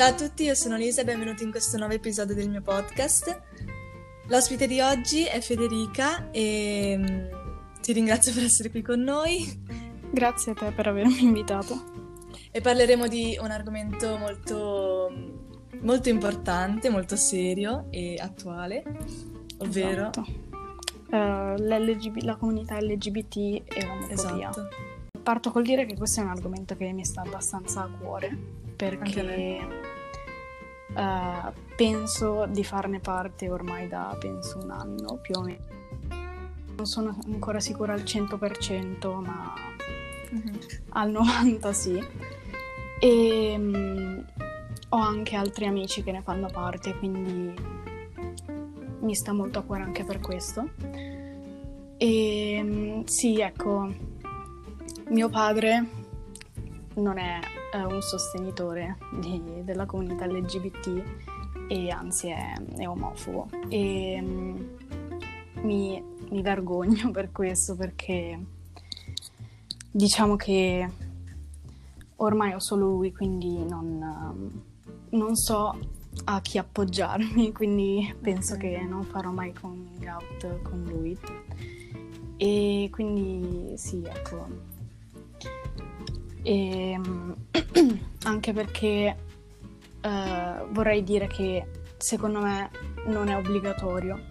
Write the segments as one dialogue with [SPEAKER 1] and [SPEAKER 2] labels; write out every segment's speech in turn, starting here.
[SPEAKER 1] Ciao a tutti, io sono Lisa e benvenuti in questo nuovo episodio del mio podcast. L'ospite di oggi è Federica e mm, ti ringrazio per essere qui con noi.
[SPEAKER 2] Grazie a te per avermi invitato.
[SPEAKER 1] E parleremo di un argomento molto, molto importante, molto serio e attuale, ovvero...
[SPEAKER 2] Esatto. Uh, la comunità LGBT e l'omofobia. Esatto. Parto col dire che questo è un argomento che mi sta abbastanza a cuore perché uh, penso di farne parte ormai da penso un anno più o meno. Non sono ancora sicura al 100%, ma mm-hmm. al 90% sì. E um, ho anche altri amici che ne fanno parte, quindi mi sta molto a cuore anche per questo. E um, sì, ecco, mio padre non è eh, un sostenitore di, della comunità LGBT e anzi è, è omofobo. E um, mi, mi vergogno per questo perché diciamo che ormai ho solo lui, quindi non, non so a chi appoggiarmi, quindi penso che non farò mai coming out con lui. E quindi sì, ecco. E, anche perché uh, vorrei dire che secondo me non è obbligatorio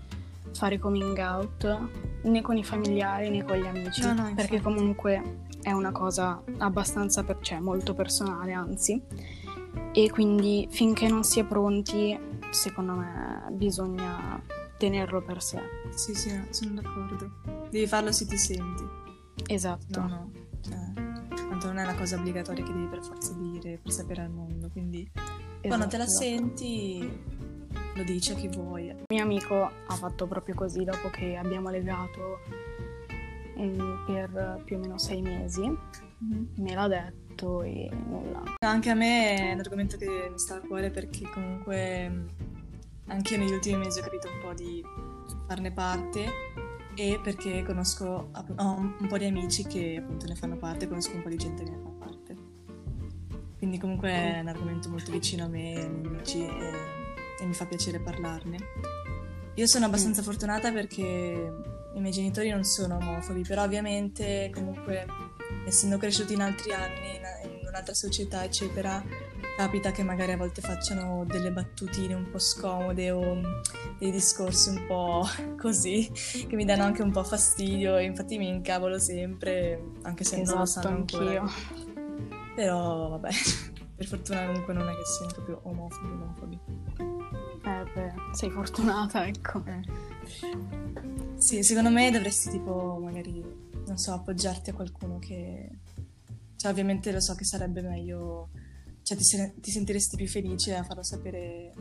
[SPEAKER 2] fare coming out né con i familiari né con gli amici, no, no, perché comunque è una cosa abbastanza, per, cioè molto personale anzi, e quindi finché non si è pronti, secondo me bisogna tenerlo per sé.
[SPEAKER 1] Sì, sì, sono d'accordo. Devi farlo se ti senti.
[SPEAKER 2] Esatto.
[SPEAKER 1] No, no, cioè, tanto non è una cosa obbligatoria che devi per forza dire per sapere al mondo, quindi esatto, quando te la esatto. senti lo dici a chi vuoi. Il
[SPEAKER 2] mio amico ha fatto proprio così dopo che abbiamo legato per più o meno sei mesi, mm-hmm. me l'ha detto e nulla.
[SPEAKER 1] Anche a me è un argomento che mi sta a cuore perché comunque anche io negli ultimi mesi ho capito un po' di farne parte e perché conosco ho un po' di amici che appunto ne fanno parte, conosco un po' di gente che ne fa parte. Quindi comunque è un argomento molto vicino a me e ai miei amici e, e mi fa piacere parlarne. Io sono abbastanza mm. fortunata perché i miei genitori non sono omofobi, però ovviamente comunque essendo cresciuti in altri anni, in, in un'altra società, eccetera, capita che magari a volte facciano delle battutine un po' scomode o dei discorsi un po' così, che mi danno anche un po' fastidio e infatti mi incavolo sempre, anche se esatto, non lo esatto, sanno ancora. Anch'io. Però vabbè, per fortuna comunque non è che siano proprio omofobi omofobi.
[SPEAKER 2] Eh beh, sei fortunata, ecco.
[SPEAKER 1] Eh. Sì, secondo me dovresti tipo magari, non so, appoggiarti a qualcuno che... Cioè ovviamente lo so che sarebbe meglio, cioè ti, se... ti sentiresti più felice a farlo sapere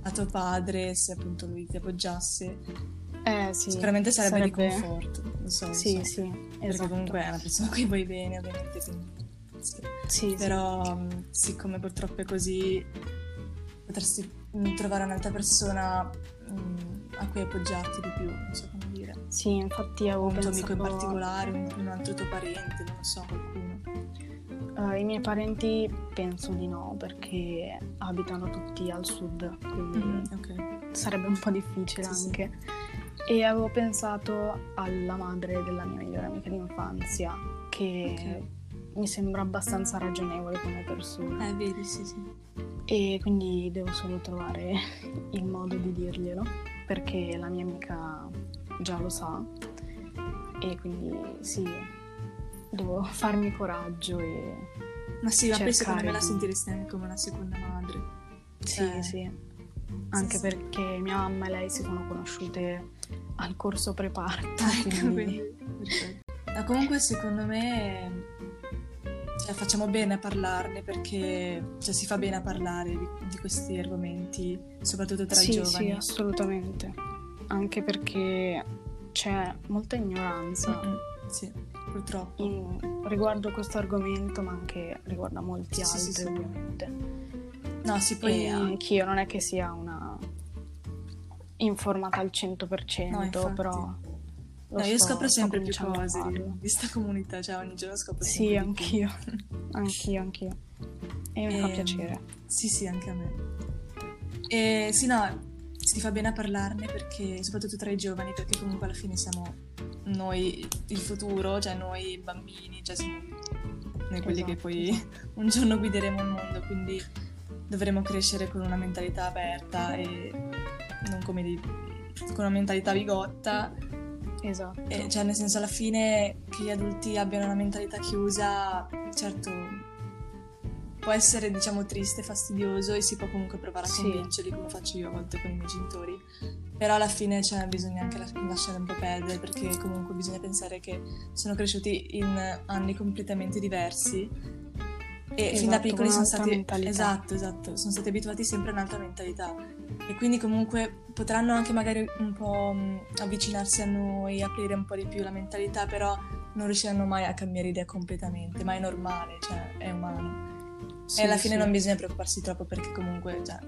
[SPEAKER 1] a tuo padre se appunto lui ti appoggiasse.
[SPEAKER 2] Eh sì.
[SPEAKER 1] Sicuramente sarebbe, sarebbe... di conforto, lo so.
[SPEAKER 2] Sì,
[SPEAKER 1] so.
[SPEAKER 2] sì,
[SPEAKER 1] esatto. Perché comunque è una persona a cui vuoi bene, ovviamente, quindi... Sì.
[SPEAKER 2] sì
[SPEAKER 1] Però sì. siccome purtroppo è così, potresti trovare un'altra persona mh, a cui appoggiarti di più, non so come dire.
[SPEAKER 2] Sì, infatti avevo
[SPEAKER 1] un
[SPEAKER 2] pensato...
[SPEAKER 1] tuo amico in particolare, un, un altro tuo parente, non so, qualcuno.
[SPEAKER 2] Uh, I miei parenti penso di no perché abitano tutti al sud, quindi mm, okay. sarebbe un po' difficile sì, anche. Sì. E avevo pensato alla madre della mia migliore amica d'infanzia che okay. mi sembra abbastanza ragionevole come persona.
[SPEAKER 1] Eh, vedi, sì, sì
[SPEAKER 2] e quindi devo solo trovare il modo di dirglielo perché la mia amica già lo sa e quindi sì, devo farmi coraggio e
[SPEAKER 1] ma sì, ma poi secondo me la sentiresti anche come una seconda madre.
[SPEAKER 2] Sì, eh. sì. Anche sì, perché sì. mia mamma e lei si sono conosciute al corso preparto.
[SPEAKER 1] Ecco, quindi... quindi... Ma comunque secondo me cioè, facciamo bene a parlarne perché cioè, si fa bene a parlare di, di questi argomenti, soprattutto tra
[SPEAKER 2] sì,
[SPEAKER 1] i giovani.
[SPEAKER 2] Sì, assolutamente. Anche perché c'è molta ignoranza.
[SPEAKER 1] Mm-hmm. Sì, purtroppo.
[SPEAKER 2] In, riguardo questo argomento, ma anche riguardo a molti sì, altri, sì, ovviamente.
[SPEAKER 1] No, sì, poi...
[SPEAKER 2] E anch'io non è che sia una informata al 100%, no, però
[SPEAKER 1] no, io scopro sempre più cose di questa comunità, cioè ogni giorno scopro
[SPEAKER 2] sempre Sì, anch'io. anch'io, anch'io. E mi e... fa piacere.
[SPEAKER 1] Sì, sì, anche a me. E sì, no, si fa bene a parlarne perché, soprattutto tra i giovani, perché comunque alla fine siamo noi il futuro, cioè noi bambini, cioè siamo noi quelli esatto, che poi esatto. un giorno guideremo il mondo, quindi dovremo crescere con una mentalità aperta e non come di, con una mentalità bigotta.
[SPEAKER 2] Esatto.
[SPEAKER 1] E, cioè, nel senso, alla fine che gli adulti abbiano una mentalità chiusa, certo, può essere, diciamo, triste, fastidioso e si può comunque provare a convincerli, sì. come faccio io a volte con i miei genitori. Però alla fine cioè, bisogna anche lasciare un po' perdere, perché comunque bisogna pensare che sono cresciuti in anni completamente diversi e esatto, fin da esatto, piccoli sono stati mentalità. esatto, esatto, sono stati abituati sempre a un'altra mentalità e quindi comunque potranno anche magari un po' avvicinarsi a noi, aprire un po' di più la mentalità, però non riusciranno mai a cambiare idea completamente, ma è normale, cioè è umano. Sì, e alla fine sì. non bisogna preoccuparsi troppo perché comunque, cioè,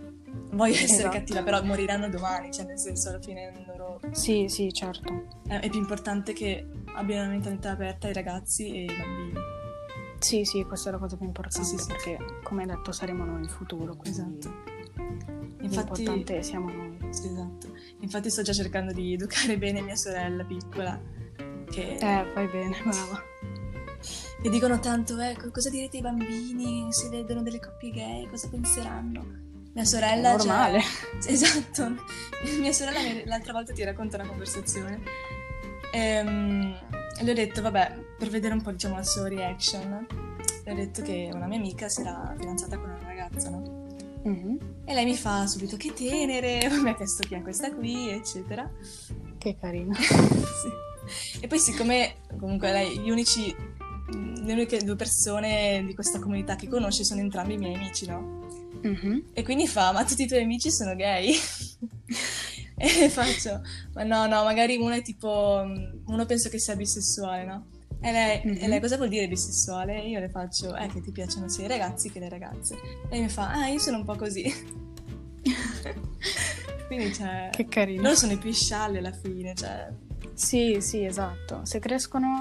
[SPEAKER 1] voglio essere esatto. cattiva, però moriranno domani, cioè nel senso alla fine loro...
[SPEAKER 2] Sì, sì, certo.
[SPEAKER 1] È, più importante che abbiano una mentalità aperta i ragazzi e i bambini.
[SPEAKER 2] Sì, sì, questa è la cosa più importante sì, sì, perché, come hai detto, saremo noi il futuro. Esatto. Infatti, l'importante siamo noi.
[SPEAKER 1] Sì, esatto. Infatti sto già cercando di educare bene mia sorella piccola. Che...
[SPEAKER 2] Eh, fai bene, brava.
[SPEAKER 1] E dicono tanto, eh, cosa direte ai bambini se vedono delle coppie gay, cosa penseranno? Mia sorella...
[SPEAKER 2] È normale.
[SPEAKER 1] Cioè... Esatto. Mia sorella l'altra volta ti racconta una conversazione. Ehm e le ho detto, vabbè, per vedere un po' diciamo la sua reaction, le ho detto che una mia amica si era fidanzata con una ragazza, no? Mm-hmm. E lei mi fa subito che tenere, mi ha chiesto chi è questa qui, eccetera.
[SPEAKER 2] Che carina.
[SPEAKER 1] sì. E poi siccome comunque lei, gli unici, le uniche due persone di questa comunità che conosce sono entrambi i miei amici, no? Mm-hmm. E quindi fa, ma tutti i tuoi amici sono gay? E faccio, ma no, no, magari uno è tipo, uno penso che sia bisessuale, no? E lei, mm-hmm. e lei, cosa vuol dire bisessuale? E io le faccio, eh, che ti piacciono sia i ragazzi che le ragazze. E lei mi fa, ah, io sono un po' così. Quindi, cioè...
[SPEAKER 2] Che carino.
[SPEAKER 1] Loro sono i più scialli alla fine, cioè...
[SPEAKER 2] Sì, sì, esatto. Se crescono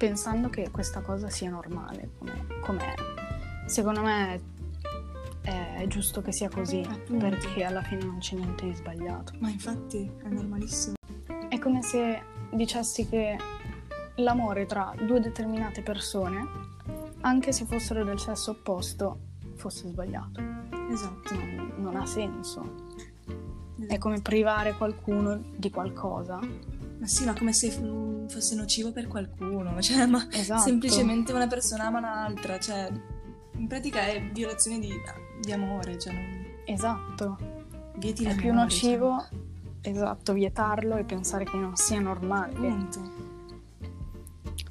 [SPEAKER 2] pensando che questa cosa sia normale, come, è, secondo me è giusto che sia così, Appunto. perché alla fine non c'è niente di sbagliato.
[SPEAKER 1] Ma infatti è normalissimo.
[SPEAKER 2] È come se dicessi che l'amore tra due determinate persone, anche se fossero del sesso opposto, fosse sbagliato.
[SPEAKER 1] Esatto.
[SPEAKER 2] Non, non ha senso. Esatto. È come privare qualcuno di qualcosa.
[SPEAKER 1] Ma sì, ma come se fosse nocivo per qualcuno, cioè, ma esatto. semplicemente una persona ama un'altra, cioè, in pratica è violazione di di amore, cioè non...
[SPEAKER 2] Esatto.
[SPEAKER 1] Vieti
[SPEAKER 2] è più nocivo, cioè... esatto, vietarlo e pensare che non sia normale.
[SPEAKER 1] Appunto.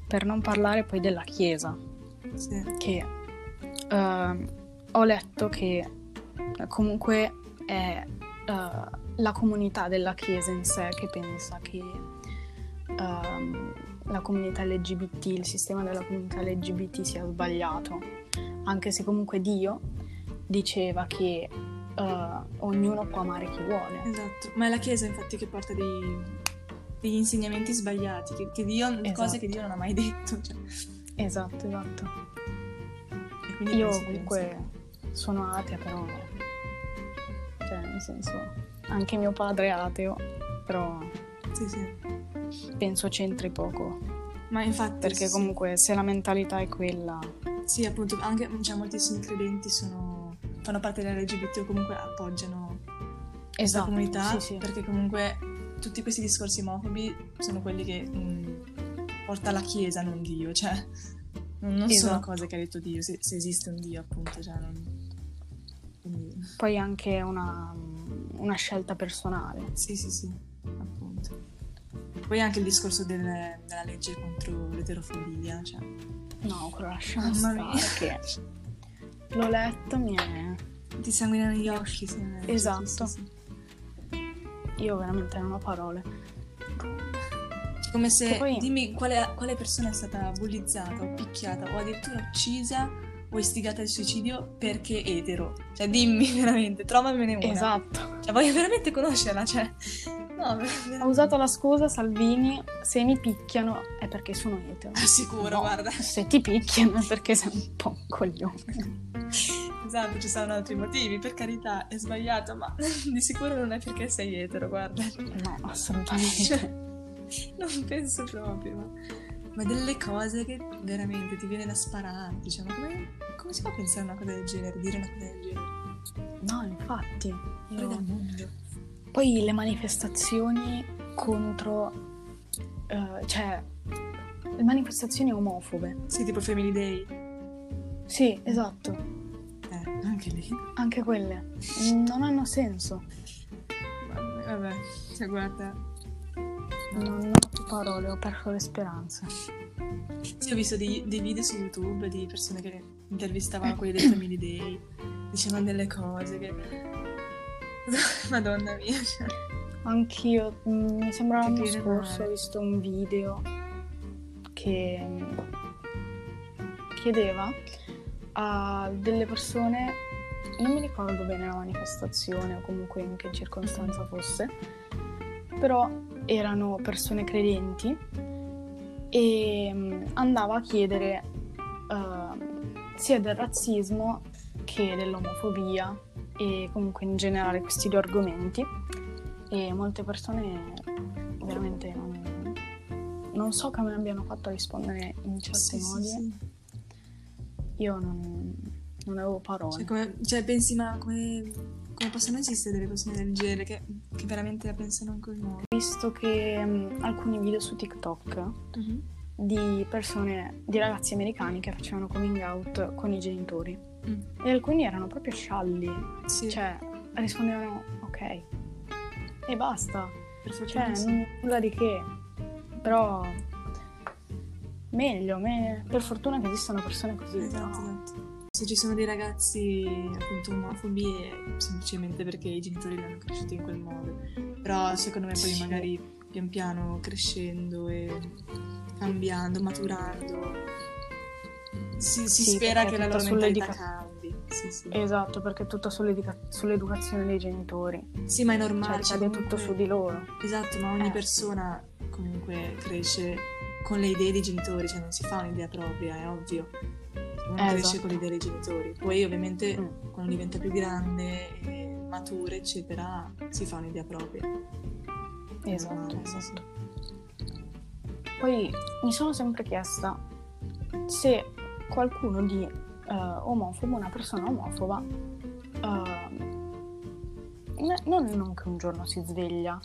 [SPEAKER 2] Per non parlare poi della Chiesa,
[SPEAKER 1] sì.
[SPEAKER 2] che uh, ho letto che comunque è uh, la comunità della Chiesa in sé che pensa che uh, la comunità LGBT, il sistema della comunità LGBT sia sbagliato, anche se comunque Dio diceva che uh, ognuno può amare chi vuole.
[SPEAKER 1] Esatto, ma è la Chiesa infatti che porta dei, degli insegnamenti sbagliati, che, che Dio, esatto. cose che Dio non ha mai detto. Cioè.
[SPEAKER 2] Esatto, esatto. Io comunque sono atea, però... Cioè, nel senso, anche mio padre è ateo, però...
[SPEAKER 1] Sì, sì.
[SPEAKER 2] Penso c'entri poco.
[SPEAKER 1] Ma infatti...
[SPEAKER 2] Perché sì. comunque se la mentalità è quella...
[SPEAKER 1] Sì, appunto, anche cioè, moltissimi credenti sono fanno parte dell'LGBT o comunque appoggiano esatto, comunità, sì, sì. perché comunque tutti questi discorsi omofobi sono quelli che mh, mm, porta la Chiesa, non Dio, cioè non, non esatto. sono cose che ha detto Dio, se, se esiste un Dio appunto, cioè non...
[SPEAKER 2] Quindi... Poi anche una, una scelta personale.
[SPEAKER 1] Sì, sì, sì. Poi anche il discorso del, della legge contro l'eterofobia, cioè...
[SPEAKER 2] No, quello lasciamo stare che L'ho letto, mi è...
[SPEAKER 1] Ti sanguinano gli occhi. Sì,
[SPEAKER 2] esatto. Sì, sì, Io veramente non ho parole.
[SPEAKER 1] Come se... Poi... Dimmi quale, quale persona è stata bullizzata o picchiata o addirittura uccisa o istigata al suicidio perché etero. Cioè, dimmi veramente, trovamene una.
[SPEAKER 2] Esatto.
[SPEAKER 1] Cioè, voglio veramente conoscerla, cioè...
[SPEAKER 2] No, Ho usato la scusa, Salvini, se mi picchiano è perché sono etero.
[SPEAKER 1] Ah, sicuro,
[SPEAKER 2] no,
[SPEAKER 1] guarda.
[SPEAKER 2] Se ti picchiano è perché sei un po' un coglione.
[SPEAKER 1] esatto, ci saranno altri motivi, per carità, è sbagliato, ma di sicuro non è perché sei etero, guarda.
[SPEAKER 2] No, assolutamente.
[SPEAKER 1] Cioè, non penso proprio, ma, ma delle cose che veramente ti viene da spararti, cioè, ma come, come si fa a pensare a una cosa del genere, dire una cosa del genere?
[SPEAKER 2] No, infatti.
[SPEAKER 1] Fuori dal mondo.
[SPEAKER 2] Poi le manifestazioni contro... eh, cioè, le manifestazioni omofobe.
[SPEAKER 1] Sì, tipo Family Day.
[SPEAKER 2] Sì, esatto.
[SPEAKER 1] Eh, anche lì.
[SPEAKER 2] Anche quelle. Non hanno senso.
[SPEAKER 1] Vabbè, vabbè, cioè guarda,
[SPEAKER 2] Non ho più parole, ho perso le speranze.
[SPEAKER 1] Sì, ho visto dei, dei video su YouTube di persone che intervistavano quelli del Family Day, dicevano delle cose che... Madonna mia, cioè.
[SPEAKER 2] Anch'io, mm, mi sembra l'anno scorso, ho visto un video che mm, chiedeva a delle persone, non mi ricordo bene la manifestazione o comunque in che circostanza fosse, però erano persone credenti e mm, andava a chiedere ehm, sia del razzismo che dell'omofobia e comunque in generale questi due argomenti e molte persone veramente non, non so come abbiano fatto a rispondere in certi
[SPEAKER 1] Sì,
[SPEAKER 2] modi.
[SPEAKER 1] sì.
[SPEAKER 2] Io non, non avevo parole.
[SPEAKER 1] Cioè, come- cioè, pensi, ma come, come possono esistere delle persone del genere che, che veramente la pensano in quel modo?
[SPEAKER 2] Ho visto che mm, alcuni video su TikTok di persone, di ragazzi americani che facevano coming out con i genitori
[SPEAKER 1] Mm.
[SPEAKER 2] e alcuni erano proprio scialli,
[SPEAKER 1] Sì,
[SPEAKER 2] cioè rispondevano ok e basta, cioè nulla di che, però meglio, me- per fortuna che esistono persone così.
[SPEAKER 1] Esatto,
[SPEAKER 2] però-
[SPEAKER 1] esatto. Se ci sono dei ragazzi appunto omofobi è semplicemente perché i genitori li hanno cresciuti in quel modo. Però secondo me poi
[SPEAKER 2] Sì.
[SPEAKER 1] magari pian piano crescendo e cambiando, maturando, si, si
[SPEAKER 2] Sì,
[SPEAKER 1] spera che la loro mentalità cambi. Sì, sì.
[SPEAKER 2] Esatto, perché è tutto sull'educa- sull'educazione dei genitori,
[SPEAKER 1] Sì, ma è
[SPEAKER 2] cioè
[SPEAKER 1] normale. cioè,
[SPEAKER 2] ricade tutto
[SPEAKER 1] comunque-
[SPEAKER 2] su di loro.
[SPEAKER 1] Esatto, ma ogni
[SPEAKER 2] Eh.
[SPEAKER 1] persona comunque cresce con le idee dei genitori, cioè non si fa un'idea propria, è ovvio. Uno
[SPEAKER 2] Eh,
[SPEAKER 1] cresce
[SPEAKER 2] esatto.
[SPEAKER 1] con le idee dei genitori. Poi ovviamente
[SPEAKER 2] Mm.
[SPEAKER 1] quando diventa più grande, matura, eccetera, si fa un'idea propria.
[SPEAKER 2] Esatto, esatto. Poi mi sono sempre chiesta se qualcuno di eh, omofobo, una persona omofoba, eh, ne- non, non che un giorno si sveglia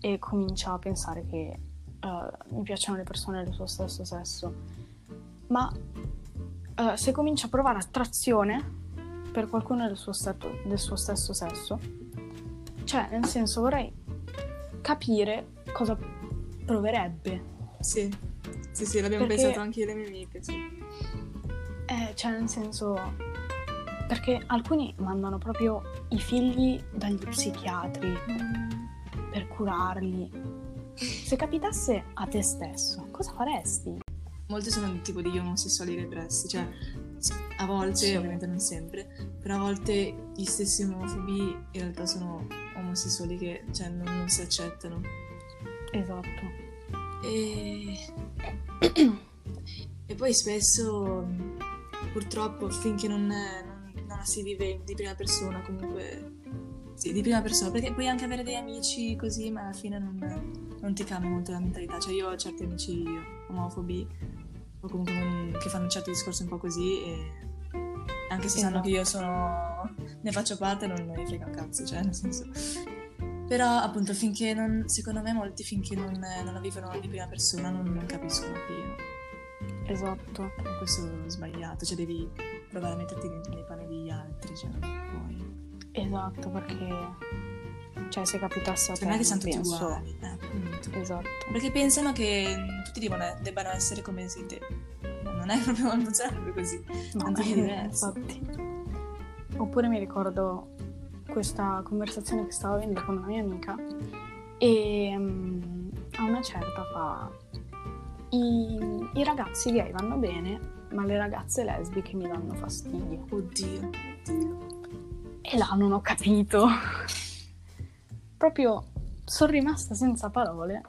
[SPEAKER 2] e comincia a pensare che eh, mi piacciono le persone del suo stesso sesso, ma se comincia a provare attrazione per qualcuno del suo, stato- del suo stesso sesso, cioè nel senso vorrei capire cosa proverebbe.
[SPEAKER 1] Sì, sì, sì, l'abbiamo
[SPEAKER 2] Perché-
[SPEAKER 1] pensato anche io le mie amiche, sì.
[SPEAKER 2] Eh, cioè nel senso perché alcuni mandano proprio i figli dagli psichiatri per curarli. Se capitasse a te stesso, cosa faresti?
[SPEAKER 1] Molti sono tipo degli omosessuali repressi, cioè a volte,
[SPEAKER 2] Sì.
[SPEAKER 1] ovviamente non sempre, però a volte gli stessi omofobi in realtà sono omosessuali che cioè, non, non si accettano.
[SPEAKER 2] Esatto.
[SPEAKER 1] E... e poi spesso, purtroppo, finché non, non, non la si vive di prima persona, comunque... Sì, di prima persona, perché puoi anche avere dei amici così, ma alla fine non, non ti cambia molto la mentalità. Cioè io ho certi amici omofobi, o comunque non- che fanno certi discorsi un po' così, e anche se sanno
[SPEAKER 2] Esatto.
[SPEAKER 1] che io sono... ne faccio parte, non non mi frega un cazzo, cioè nel senso... Però appunto finché non, secondo me molti finché non, non la vivono di prima persona non, non capiscono appieno.
[SPEAKER 2] Esatto.
[SPEAKER 1] E questo è sbagliato, cioè devi provare a metterti nei, nei panni degli altri, cioè non puoi.
[SPEAKER 2] Esatto, perché cioè se capitasse a te
[SPEAKER 1] Cioè, non è che siamo tutti
[SPEAKER 2] penso-
[SPEAKER 1] uguali, eh, appunto.
[SPEAKER 2] Esatto.
[SPEAKER 1] Perché pensano che tutti devono, debbano essere come sei te. Non è proprio, non funziona proprio così.
[SPEAKER 2] No,
[SPEAKER 1] Tanto che è
[SPEAKER 2] eh,
[SPEAKER 1] diverso.
[SPEAKER 2] infatti. Oppure mi ricordo questa conversazione che stavo avendo con una mia amica e mm, a una certa fa I, i ragazzi gay vanno bene ma le ragazze lesbiche mi danno fastidio
[SPEAKER 1] Oddio, oddio.
[SPEAKER 2] e là non ho capito proprio sono rimasta senza parole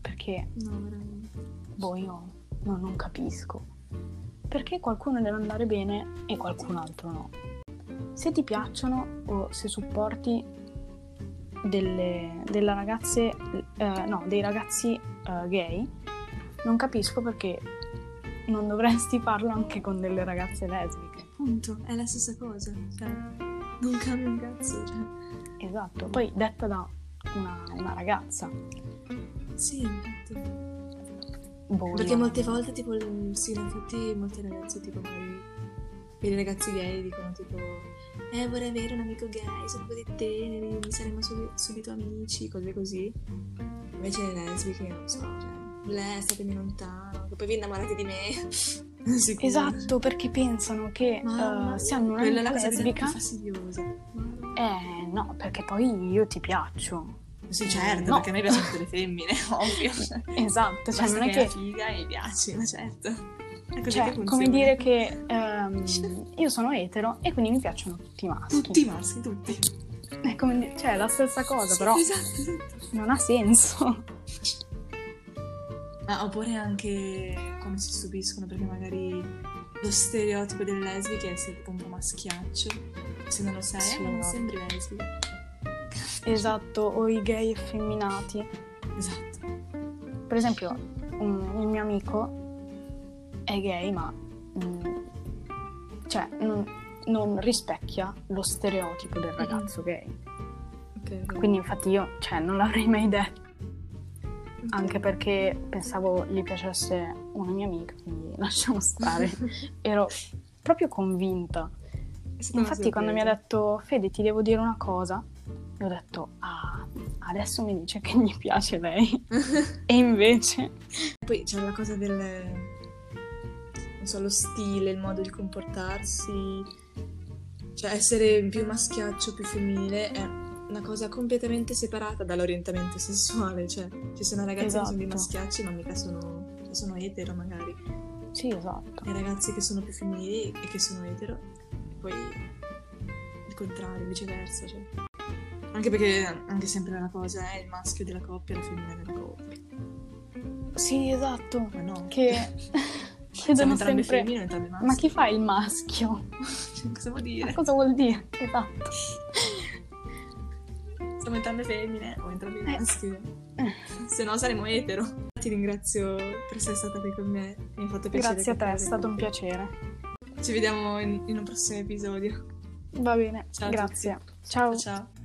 [SPEAKER 2] perché
[SPEAKER 1] No, veramente.
[SPEAKER 2] boh io no, non capisco perché qualcuno deve andare bene e qualcun altro no. Se ti piacciono o se supporti delle, delle ragazze, eh, no, dei ragazzi eh, gay, non capisco perché non dovresti farlo anche con delle ragazze lesbiche.
[SPEAKER 1] Punto, è la stessa cosa. Cioè, non cambia un cazzo. Cioè.
[SPEAKER 2] Esatto, poi detta da una, una ragazza.
[SPEAKER 1] Sì, infatti. Boh, Perché molte volte, tipo, sì, infatti molte ragazze, tipo, magari i ragazzi gay dicono tipo eh vorrei avere un amico gay, sono così teneri, saremo sub- subito amici, cose così. Invece le lesbiche, non so, cioè, lei statemi lontano, che poi vi innamorate di me.
[SPEAKER 2] esatto, perché pensano che uh, se hanno una lesbica...
[SPEAKER 1] È fastidiosa.
[SPEAKER 2] Eh, no, perché poi io ti piaccio.
[SPEAKER 1] Sì, certo, no. perché a me piacciono tutte le femmine, ovvio.
[SPEAKER 2] Esatto, cioè Basta non è che...
[SPEAKER 1] che... figa e mi piaci, ma certo.
[SPEAKER 2] Cioè, come dire che um, io sono etero e quindi mi piacciono tutti i maschi.
[SPEAKER 1] Tutti i maschi, tutti.
[SPEAKER 2] È come cioè, è la stessa cosa,
[SPEAKER 1] sì,
[SPEAKER 2] però
[SPEAKER 1] esatto,
[SPEAKER 2] non ha senso.
[SPEAKER 1] Ah, oppure anche come si stupiscono perché magari lo stereotipo delle lesbiche è tipo un po' maschiaccio. Se non lo sei, sì, non sembri lesbica.
[SPEAKER 2] Esatto, o i gay effeminati.
[SPEAKER 1] Esatto.
[SPEAKER 2] Per esempio, un, il mio amico è gay, ma mh, mm, cioè, non, non, rispecchia lo stereotipo del ragazzo gay. Okay, Quindi infatti io cioè, non l'avrei mai detto. Okay. Anche perché pensavo gli piacesse una mia amica, quindi lasciamo stare. Ero proprio convinta. Infatti quando mi ha detto Fede ti devo dire una cosa, ho detto ah, adesso mi dice che gli piace lei. e invece...
[SPEAKER 1] Poi c'è la cosa del so, lo stile, il modo di comportarsi, cioè essere più maschiaccio, più femminile è una cosa completamente separata dall'orientamento sessuale, cioè ci sono ragazzi esatto. che sono dei esatto. maschiacci ma mica sono, cioè, sono etero magari.
[SPEAKER 2] Sì, esatto.
[SPEAKER 1] E ragazzi che sono più femminili e che sono etero, poi il contrario, viceversa, cioè. Anche perché anche sempre una cosa è il maschio della coppia e la femmina della coppia.
[SPEAKER 2] Sì, esatto.
[SPEAKER 1] Ma no.
[SPEAKER 2] Che Chiedono sempre... femmine, Ma chi fa il maschio?
[SPEAKER 1] cosa vuol dire? Ma
[SPEAKER 2] cosa vuol dire? Esatto.
[SPEAKER 1] Siamo entrambe femmine o entrambi eh. maschi. Eh. Se no saremo etero. Ti ringrazio per essere stata qui con me. Mi ha fatto piacere.
[SPEAKER 2] Grazie a te, è stato un piacere.
[SPEAKER 1] Ci vediamo in, in un prossimo episodio.
[SPEAKER 2] Va bene,
[SPEAKER 1] ciao
[SPEAKER 2] grazie. Ciao.
[SPEAKER 1] Ciao.